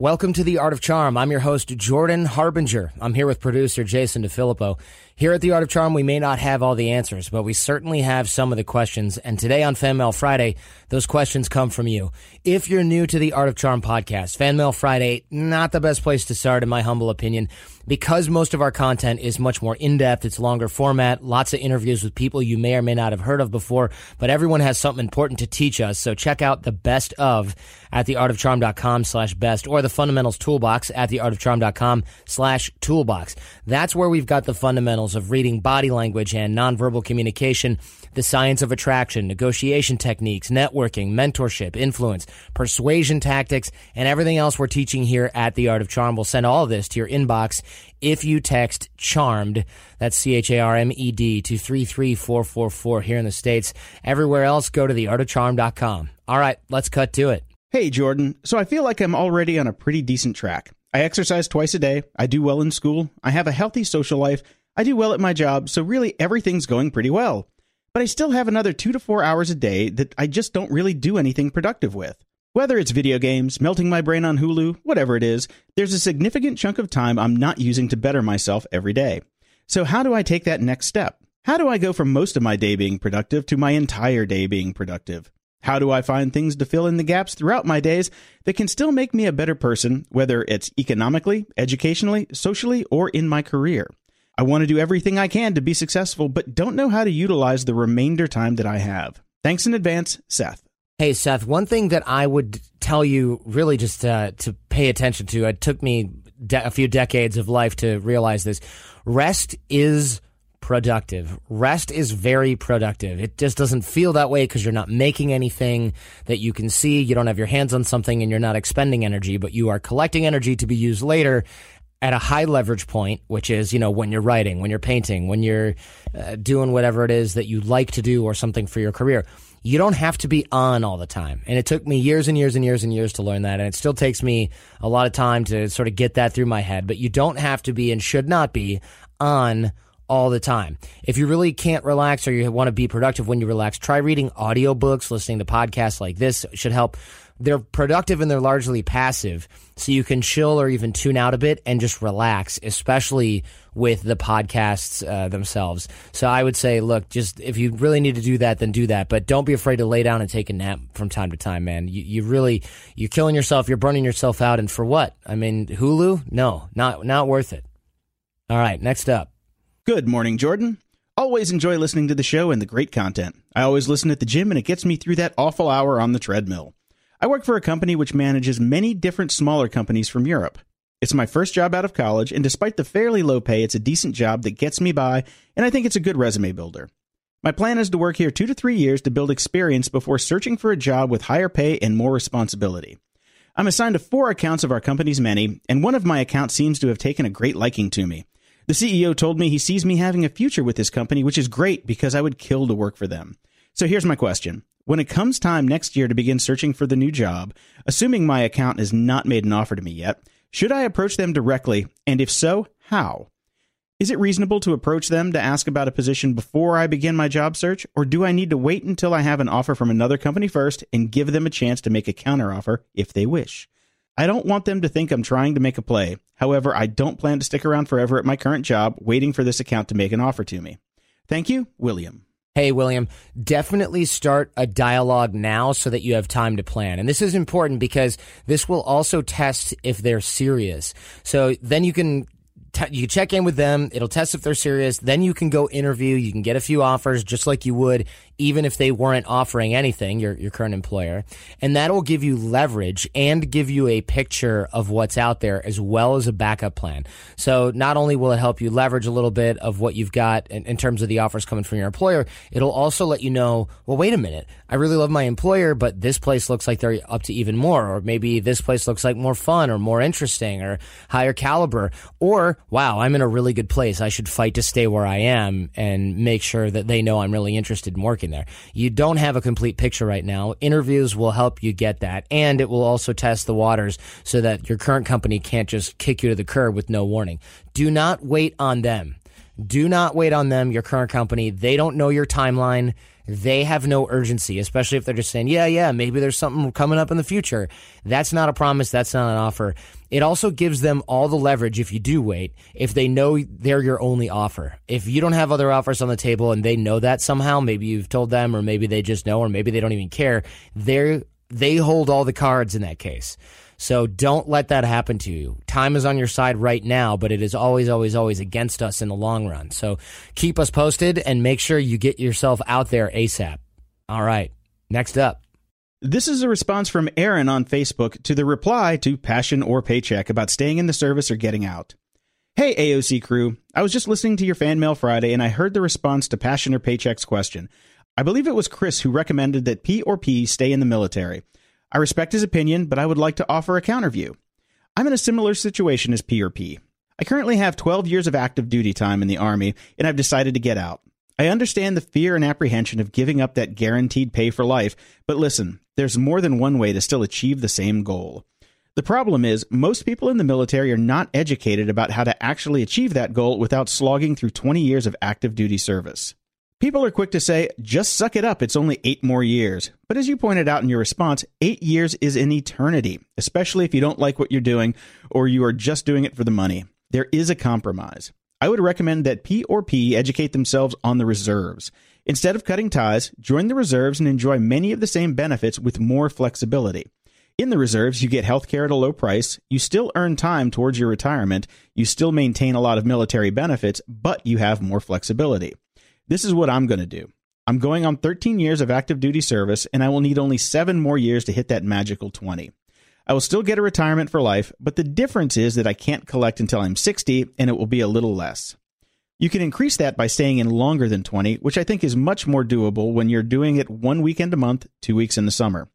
Welcome to The Art of Charm. I'm your host, Jordan Harbinger. I'm here with producer Jason DeFilippo. Here at The Art of Charm, we may not have all the answers, but we certainly have some of the questions. And today on Fan Mail Friday, those questions come from you. If you're new to the Art of Charm podcast, Fan Mail Friday, not the best place to start, in my humble opinion, because most of our content is much more in depth. It's longer format, lots of interviews with people you may or may not have heard of before, but everyone has something important to teach us. So check out the best of at theartofcharm.com slash best or the fundamentals toolbox at theartofcharm.com slash toolbox. That's where we've got the fundamentals of reading body language and nonverbal communication, the science of attraction, negotiation techniques, networking, mentorship, influence, persuasion tactics, and everything else we're teaching here at The Art of Charm. We'll send all of this to your inbox if you text CHARMED, that's C H A R M E D, to 33444 here in the States. Everywhere else, go to theartofcharm.com. All right, let's cut to it. Hey, Jordan. So I feel like I'm already on a pretty decent track. I exercise twice a day. I do well in school. I have a healthy social life. I do well at my job. So really, everything's going pretty well. But I still have another two to four hours a day that I just don't really do anything productive with. Whether it's video games, melting my brain on Hulu, whatever it is, there's a significant chunk of time I'm not using to better myself every day. So, how do I take that next step? How do I go from most of my day being productive to my entire day being productive? How do I find things to fill in the gaps throughout my days that can still make me a better person, whether it's economically, educationally, socially, or in my career? I want to do everything I can to be successful, but don't know how to utilize the remainder time that I have. Thanks in advance, Seth. Hey, Seth, one thing that I would tell you really just uh, to pay attention to, it took me de- a few decades of life to realize this. Rest is productive. Rest is very productive. It just doesn't feel that way because you're not making anything that you can see. You don't have your hands on something and you're not expending energy, but you are collecting energy to be used later at a high leverage point, which is, you know, when you're writing, when you're painting, when you're uh, doing whatever it is that you like to do or something for your career you don't have to be on all the time. And it took me years and years and years and years to learn that. And it still takes me a lot of time to sort of get that through my head. But you don't have to be and should not be on all the time. If you really can't relax or you want to be productive when you relax, try reading audiobooks, listening to podcasts like this should help they're productive and they're largely passive. So you can chill or even tune out a bit and just relax, especially with the podcasts uh, themselves. So I would say, look, just if you really need to do that, then do that. But don't be afraid to lay down and take a nap from time to time, man. You, you really, you're killing yourself. You're burning yourself out. And for what? I mean, Hulu? No, not, not worth it. All right. Next up. Good morning, Jordan. Always enjoy listening to the show and the great content. I always listen at the gym and it gets me through that awful hour on the treadmill. I work for a company which manages many different smaller companies from Europe. It's my first job out of college, and despite the fairly low pay, it's a decent job that gets me by, and I think it's a good resume builder. My plan is to work here two to three years to build experience before searching for a job with higher pay and more responsibility. I'm assigned to four accounts of our company's many, and one of my accounts seems to have taken a great liking to me. The CEO told me he sees me having a future with his company, which is great because I would kill to work for them. So here's my question when it comes time next year to begin searching for the new job, assuming my account has not made an offer to me yet, should I approach them directly? And if so, how? Is it reasonable to approach them to ask about a position before I begin my job search, or do I need to wait until I have an offer from another company first and give them a chance to make a counteroffer if they wish? I don't want them to think I'm trying to make a play. However, I don't plan to stick around forever at my current job waiting for this account to make an offer to me. Thank you, William. Hey, William, definitely start a dialogue now so that you have time to plan. And this is important because this will also test if they're serious. So then you can you check in with them. It'll test if they're serious. Then you can go interview. You can get a few offers just like you would even if they weren't offering anything, your, your current employer. And that'll give you leverage and give you a picture of what's out there as well as a backup plan. So not only will it help you leverage a little bit of what you've got in, in terms of the offers coming from your employer, it'll also let you know, well, wait a minute. I really love my employer, but this place looks like they're up to even more, or maybe this place looks like more fun or more interesting or higher caliber, or wow, I'm in a really good place. I should fight to stay where I am and make sure that they know I'm really interested in working there. You don't have a complete picture right now. Interviews will help you get that, and it will also test the waters so that your current company can't just kick you to the curb with no warning. Do not wait on them. Do not wait on them, your current company. They don't know your timeline. They have no urgency, especially if they're just saying, yeah, yeah, maybe there's something coming up in the future. That's not a promise. That's not an offer. It also gives them all the leverage if you do wait, if they know they're your only offer. If you don't have other offers on the table and they know that somehow, maybe you've told them, or maybe they just know, or maybe they don't even care, they they hold all the cards in that case. So don't let that happen to you. Time is on your side right now, but it is always, always, always against us in the long run. So keep us posted and make sure you get yourself out there ASAP. All right. Next up. This is a response from Aaron on Facebook to the reply to Passion or Paycheck about staying in the service or getting out. Hey, AOC crew. I was just listening to your fan mail Friday and I heard the response to Passion or Paycheck's question. I believe it was Chris who recommended that P or P stay in the military. I respect his opinion, but I would like to offer a counterview. I'm in a similar situation as P or P. I currently have 12 years of active duty time in the Army, and I've decided to get out. I understand the fear and apprehension of giving up that guaranteed pay for life, but listen, there's more than one way to still achieve the same goal. The problem is, most people in the military are not educated about how to actually achieve that goal without slogging through 20 years of active duty service. People are quick to say, just suck it up, it's only eight more years. But as you pointed out in your response, eight years is an eternity, especially if you don't like what you're doing or you are just doing it for the money. There is a compromise. I would recommend that P or P educate themselves on the reserves. Instead of cutting ties, join the reserves and enjoy many of the same benefits with more flexibility. In the reserves, you get healthcare at a low price, you still earn time towards your retirement, you still maintain a lot of military benefits, but you have more flexibility. This is what I'm going to do. I'm going on 13 years of active duty service, and I will need only seven more years to hit that magical 20. I will still get a retirement for life, but the difference is that I can't collect until I'm 60, and it will be a little less. You can increase that by staying in longer than 20, which I think is much more doable when you're doing it one weekend a month, two weeks in the summer.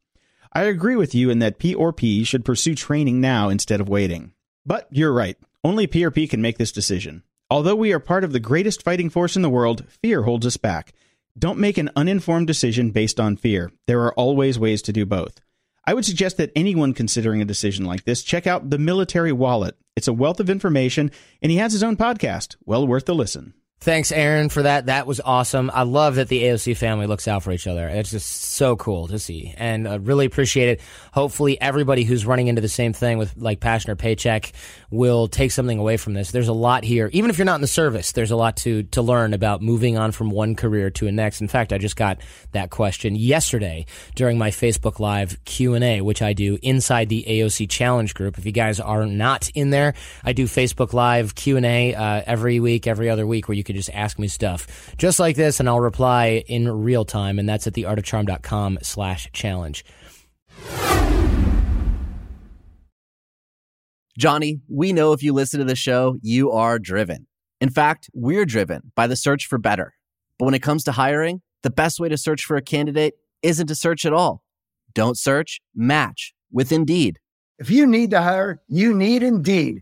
I agree with you in that P or P should pursue training now instead of waiting. But you're right. Only P or P can make this decision. Although we are part of the greatest fighting force in the world, fear holds us back. Don't make an uninformed decision based on fear. There are always ways to do both. I would suggest that anyone considering a decision like this check out The Military Wallet. It's a wealth of information, and he has his own podcast. Well worth the listen. Thanks, Aaron, for that. That was awesome. I love that the AOC family looks out for each other. It's just so cool to see, and I really appreciate it. Hopefully, everybody who's running into the same thing with like passion or paycheck will take something away from this. There's a lot here, even if you're not in the service. There's a lot to to learn about moving on from one career to a next. In fact, I just got that question yesterday during my Facebook Live Q and A, which I do inside the AOC Challenge group. If you guys are not in there, I do Facebook Live Q and A uh, every week, every other week, where you can could just ask me stuff just like this and I'll reply in real time. And that's at theartofcharm.com slash challenge. Johnny, we know if you listen to the show, you are driven. In fact, we're driven by the search for better. But when it comes to hiring, the best way to search for a candidate isn't to search at all. Don't search, match with Indeed. If you need to hire, you need Indeed.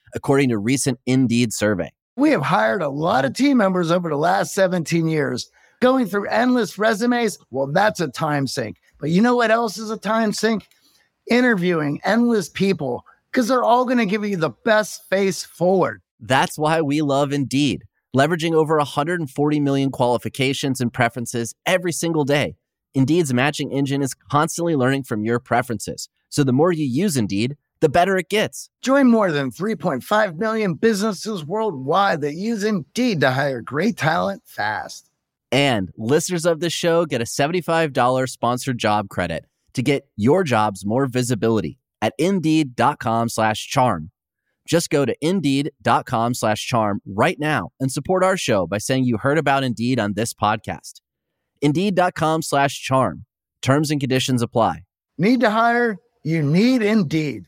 according to recent Indeed survey. We have hired a lot of team members over the last 17 years. Going through endless resumes, well, that's a time sink. But you know what else is a time sink? Interviewing endless people because they're all going to give you the best face forward. That's why we love Indeed, leveraging over 140 million qualifications and preferences every single day Indeed's matching engine is constantly learning from your preferences. So the more you use Indeed, the better it gets. Join more than 3.5 million businesses worldwide that use Indeed to hire great talent fast. And listeners of this show get a $75 sponsored job credit to get your jobs more visibility at indeed.com slash charm. Just go to indeed.com slash charm right now and support our show by saying you heard about Indeed on this podcast. Indeed.com slash charm. Terms and conditions apply. Need to hire? You need Indeed.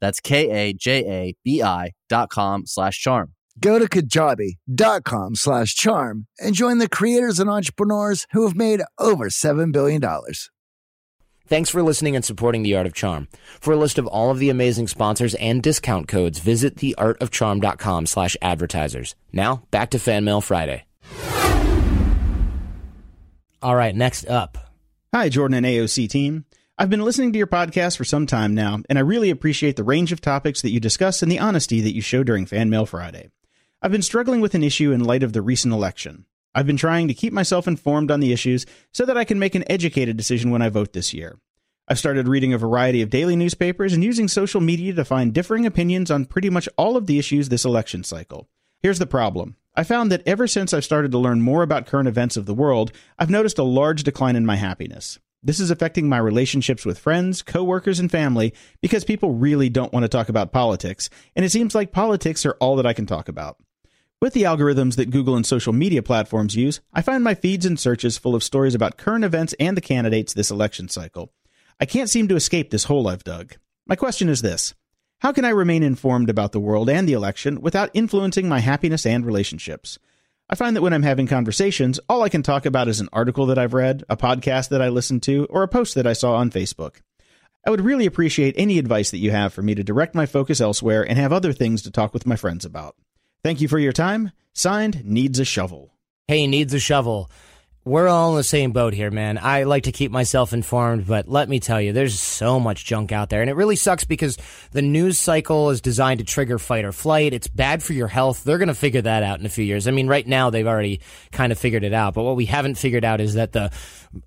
That's K-A-J-A-B-I dot com slash charm. Go to kajabi.com slash charm and join the creators and entrepreneurs who have made over $7 billion. Thanks for listening and supporting The Art of Charm. For a list of all of the amazing sponsors and discount codes, visit theartofcharm.com slash advertisers. Now, back to Fan Mail Friday. All right, next up. Hi, Jordan and AOC team. I've been listening to your podcast for some time now, and I really appreciate the range of topics that you discuss and the honesty that you show during Fan Mail Friday. I've been struggling with an issue in light of the recent election. I've been trying to keep myself informed on the issues so that I can make an educated decision when I vote this year. I've started reading a variety of daily newspapers and using social media to find differing opinions on pretty much all of the issues this election cycle. Here's the problem. I found that ever since I've started to learn more about current events of the world, I've noticed a large decline in my happiness. This is affecting my relationships with friends, coworkers, and family because people really don't want to talk about politics, and it seems like politics are all that I can talk about. With the algorithms that Google and social media platforms use, I find my feeds and searches full of stories about current events and the candidates this election cycle. I can't seem to escape this hole I've dug. My question is this How can I remain informed about the world and the election without influencing my happiness and relationships? I find that when I'm having conversations, all I can talk about is an article that I've read, a podcast that I listened to, or a post that I saw on Facebook. I would really appreciate any advice that you have for me to direct my focus elsewhere and have other things to talk with my friends about. Thank you for your time. Signed, Needs a Shovel. Hey, needs a shovel. We're all in the same boat here, man. I like to keep myself informed, but let me tell you, there's so much junk out there. And it really sucks because the news cycle is designed to trigger fight or flight. It's bad for your health. They're going to figure that out in a few years. I mean, right now, they've already kind of figured it out. But what we haven't figured out is that the,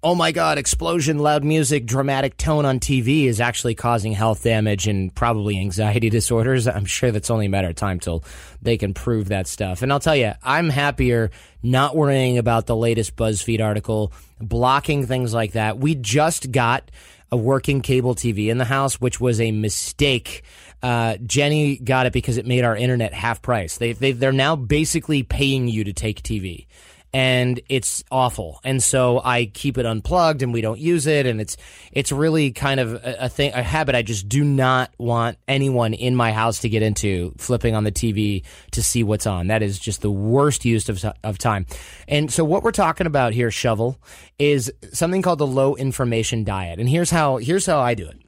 oh my God, explosion, loud music, dramatic tone on TV is actually causing health damage and probably anxiety disorders. I'm sure that's only a matter of time till they can prove that stuff. And I'll tell you, I'm happier not worrying about the latest BuzzFeed article, blocking things like that. We just got a working cable TV in the house, which was a mistake. Uh, Jenny got it because it made our internet half price. They, they, they're now basically paying you to take TV and it's awful. And so I keep it unplugged and we don't use it. And it's, it's really kind of a, a thing, a habit I just do not want anyone in my house to get into flipping on the TV to see what's on. That is just the worst use of, of time. And so what we're talking about here, Shovel, is something called the low information diet. And here's how, here's how I do it.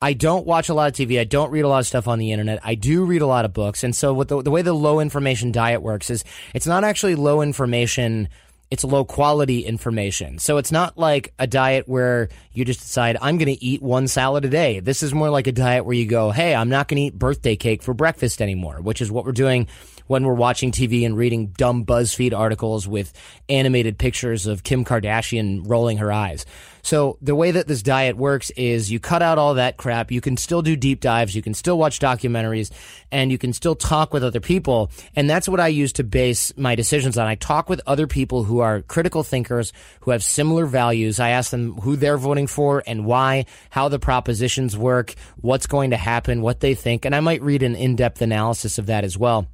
I don't watch a lot of TV. I don't read a lot of stuff on the internet. I do read a lot of books. And so the, the way the low information diet works is it's not actually low information. It's low quality information. So it's not like a diet where you just decide, I'm going to eat one salad a day. This is more like a diet where you go, Hey, I'm not going to eat birthday cake for breakfast anymore, which is what we're doing when we're watching TV and reading dumb BuzzFeed articles with animated pictures of Kim Kardashian rolling her eyes. So the way that this diet works is you cut out all that crap. You can still do deep dives. You can still watch documentaries and you can still talk with other people. And that's what I use to base my decisions on. I talk with other people who are critical thinkers, who have similar values. I ask them who they're voting for and why, how the propositions work, what's going to happen, what they think. And I might read an in-depth analysis of that as well.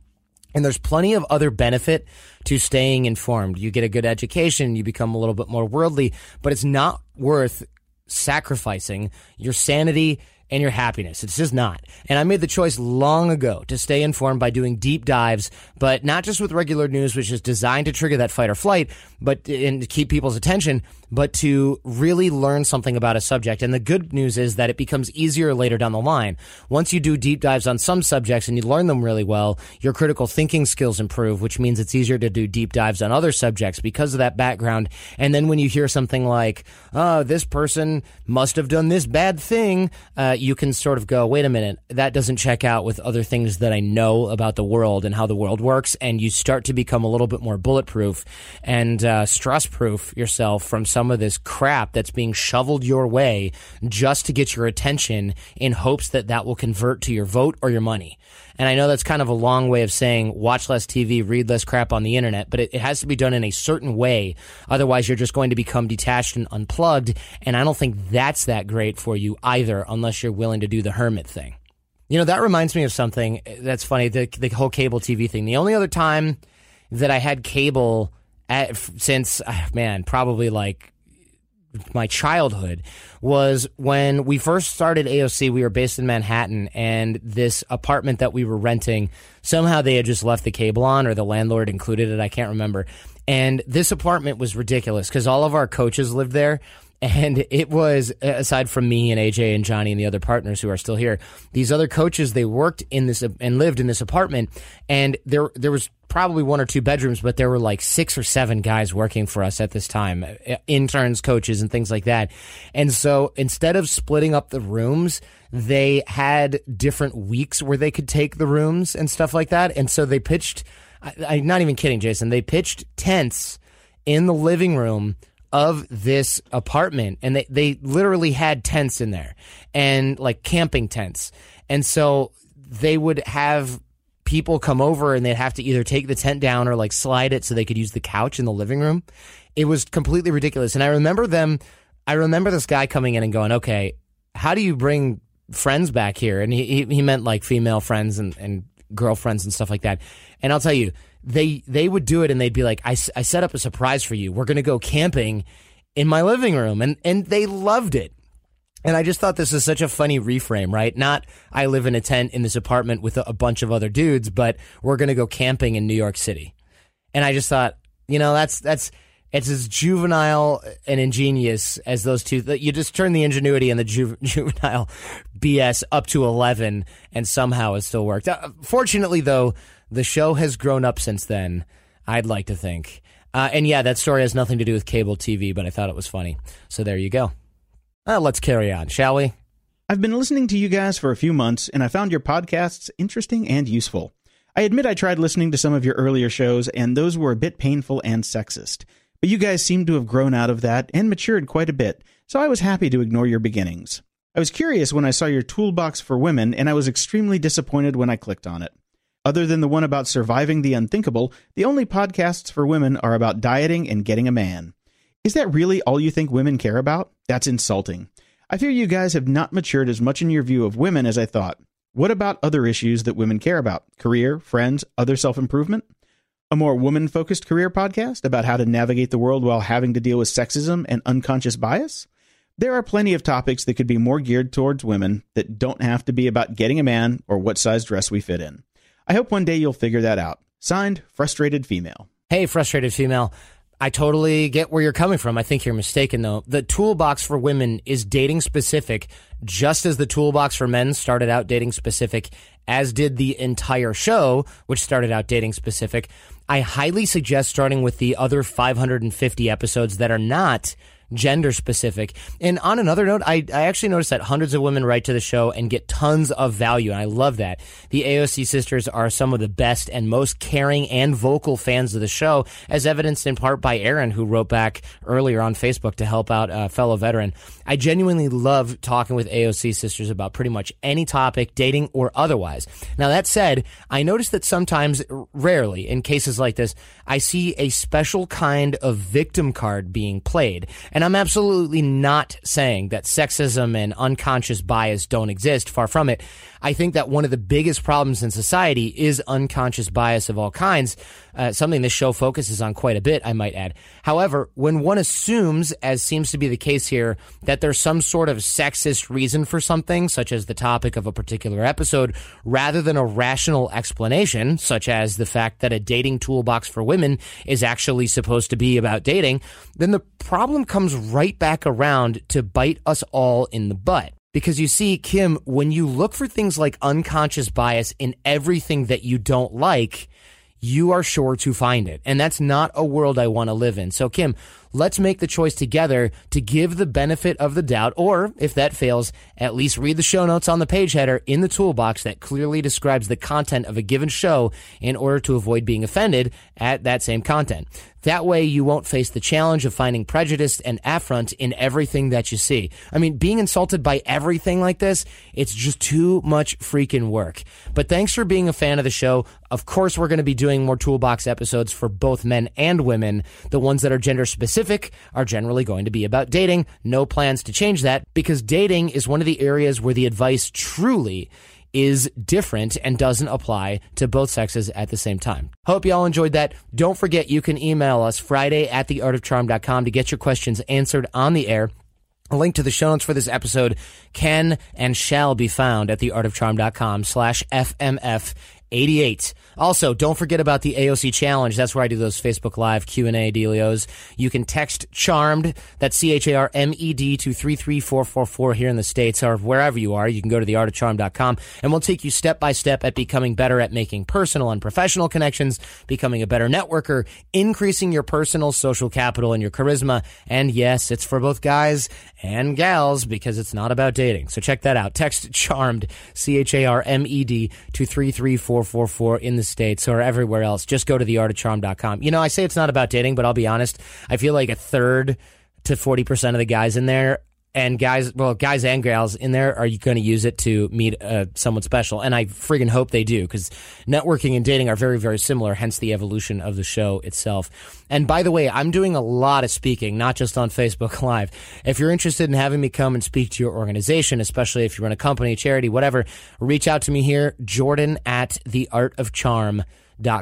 And there's plenty of other benefit to staying informed. You get a good education, you become a little bit more worldly, but it's not worth sacrificing your sanity and your happiness. It's just not. And I made the choice long ago to stay informed by doing deep dives, but not just with regular news, which is designed to trigger that fight or flight, but and to keep people's attention, but to really learn something about a subject. And the good news is that it becomes easier later down the line. Once you do deep dives on some subjects and you learn them really well, your critical thinking skills improve, which means it's easier to do deep dives on other subjects because of that background. And then when you hear something like, oh, this person must have done this bad thing, uh, you can sort of go, wait a minute, that doesn't check out with other things that I know about the world and how the world works. And you start to become a little bit more bulletproof and uh, stress proof yourself from some of this crap that's being shoveled your way just to get your attention in hopes that that will convert to your vote or your money. And I know that's kind of a long way of saying watch less TV, read less crap on the internet, but it, it, has to be done in a certain way. Otherwise, you're just going to become detached and unplugged. And I don't think that's that great for you either, unless you're willing to do the hermit thing. You know, that reminds me of something that's funny the, the whole cable TV thing. The only other time that I had cable at, since, ah, man, probably like my childhood was when we first started AOC. We were based in Manhattan, and this apartment that we were renting somehow they had just left the cable on, or the landlord included it. I can't remember. And this apartment was ridiculous because all of our coaches lived there. And it was, uh, aside from me and AJ and Johnny and the other partners who are still here, these other coaches, they worked in this and lived in this apartment. And there, there was probably one or two bedrooms, but there were like six or seven guys working for us at this time, uh, interns, coaches, and things like that. And so instead of splitting up the rooms, they had different weeks where they could take the rooms and stuff like that. And so they pitched, I, am not even kidding, Jason, they pitched tents in the living room of this apartment and they, they literally had tents in there and like camping tents. And so they would have people come over and they'd have to either take the tent down or like slide it so they could use the couch in the living room. It was completely ridiculous. And I remember them, I remember this guy coming in and going, okay, how do you bring friends back here? And he, he, meant like female friends and, and girlfriends and stuff like that. And I'll tell you, they they would do it and they'd be like, I, I set up a surprise for you. We're going to go camping in my living room. And, and they loved it. And I just thought this is such a funny reframe, right? Not I live in a tent in this apartment with a, bunch of other dudes, but we're going to go camping in New York City. And I just thought, you know, that's, that's, it's as juvenile and ingenious as those two. You just turn the ingenuity and the ju- juvenile BS up to 11 and somehow it still worked. Uh, fortunately, though, the show has grown up since then, I'd like to think. Uh, and yeah, that story has nothing to do with cable TV, but I thought it was funny. So there you go. Uh, let's carry on, shall we? I've been listening to you guys for a few months, and I found your podcasts interesting and useful. I admit I tried listening to some of your earlier shows, and those were a bit painful and sexist. But you guys seem to have grown out of that and matured quite a bit, so I was happy to ignore your beginnings. I was curious when I saw your toolbox for women, and I was extremely disappointed when I clicked on it. Other than the one about surviving the unthinkable, the only podcasts for women are about dieting and getting a man. Is that really all you think women care about? That's insulting. I fear you guys have not matured as much in your view of women as I thought. What about other issues that women care about? Career, friends, other self improvement? A more woman focused career podcast about how to navigate the world while having to deal with sexism and unconscious bias? There are plenty of topics that could be more geared towards women that don't have to be about getting a man or what size dress we fit in. I hope one day you'll figure that out. Signed, Frustrated Female. Hey, Frustrated Female. I totally get where you're coming from. I think you're mistaken, though. The toolbox for women is dating specific, just as the toolbox for men started out dating specific, as did the entire show, which started out dating specific. I highly suggest starting with the other 550 episodes that are not gender specific. And on another note, I, I actually noticed that hundreds of women write to the show and get tons of value. And I love that. The AOC sisters are some of the best and most caring and vocal fans of the show, as evidenced in part by Aaron, who wrote back earlier on Facebook to help out a fellow veteran. I genuinely love talking with AOC sisters about pretty much any topic, dating or otherwise. Now, that said, I notice that sometimes, rarely, in cases like this, I see a special kind of victim card being played. And I'm absolutely not saying that sexism and unconscious bias don't exist. Far from it. I think that one of the biggest problems in society is unconscious bias of all kinds, uh, something this show focuses on quite a bit, I might add. However, when one assumes, as seems to be the case here, that there's some sort of sexist reason for something, such as the topic of a particular episode, rather than a rational explanation, such as the fact that a dating toolbox for women is actually supposed to be about dating, then the problem comes right back around to bite us all in the butt. Because you see, Kim, when you look for things like unconscious bias in everything that you don't like, you are sure to find it. And that's not a world I want to live in. So, Kim, let's make the choice together to give the benefit of the doubt, or if that fails, at least read the show notes on the page header in the toolbox that clearly describes the content of a given show in order to avoid being offended at that same content. That way you won't face the challenge of finding prejudice and affront in everything that you see. I mean, being insulted by everything like this, it's just too much freaking work. But thanks for being a fan of the show. Of course, we're going to be doing more toolbox episodes for both men and women. The ones that are gender specific are generally going to be about dating. No plans to change that because dating is one of the areas where the advice truly is different and doesn't apply to both sexes at the same time. Hope y'all enjoyed that. Don't forget you can email us Friday at theartofcharm.com to get your questions answered on the air. A link to the show notes for this episode can and shall be found at theartofcharm.com slash FMF 88. Also, don't forget about the AOC challenge. That's where I do those Facebook Live Q&A dealios. You can text CHARMED, that's C-H-A-R-M-E-D to 33444 here in the States or wherever you are. You can go to theartofcharm.com and we'll take you step by step at becoming better at making personal and professional connections, becoming a better networker, increasing your personal social capital and your charisma. And yes, it's for both guys and gals because it's not about dating. So check that out. Text CHARMED, C-H-A-R-M-E-D to 33444 in the States or everywhere else. Just go to theartofcharm.com. You know, I say it's not about dating, but I'll be honest. I feel like a third to 40% of the guys in there and guys, well, guys and gals in there are you going to use it to meet uh, someone special? And I friggin' hope they do because networking and dating are very, very similar. Hence the evolution of the show itself. And by the way, I'm doing a lot of speaking, not just on Facebook Live. If you're interested in having me come and speak to your organization, especially if you run a company, charity, whatever, reach out to me here, Jordan at the Art of Charm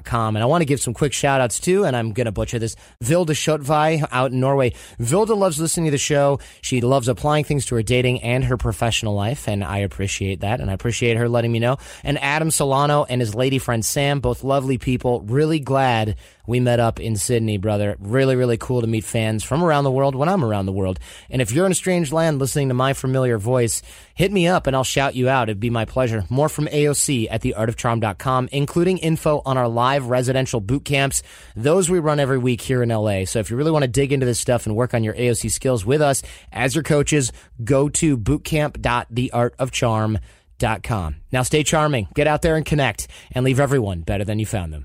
com. And I want to give some quick shout outs too, and I'm going to butcher this. Vilde Sjøtvei out in Norway. Vilde loves listening to the show. She loves applying things to her dating and her professional life, and I appreciate that, and I appreciate her letting me know. And Adam Solano and his lady friend Sam, both lovely people. Really glad we met up in Sydney, brother. Really, really cool to meet fans from around the world when I'm around the world. And if you're in a strange land listening to my familiar voice, hit me up and I'll shout you out. It'd be my pleasure. More from AOC at theartofcharm.com, including info on our live residential boot camps. Those we run every week here in LA. So if you really want to dig into this stuff and work on your AOC skills with us as your coaches, go to bootcamp.theartofcharm.com. Now stay charming, get out there and connect, and leave everyone better than you found them.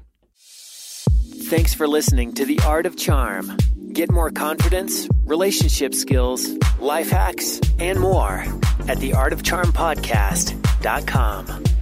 Thanks for listening to The Art of Charm. Get more confidence, relationship skills, life hacks, and more at theartofcharmpodcast.com.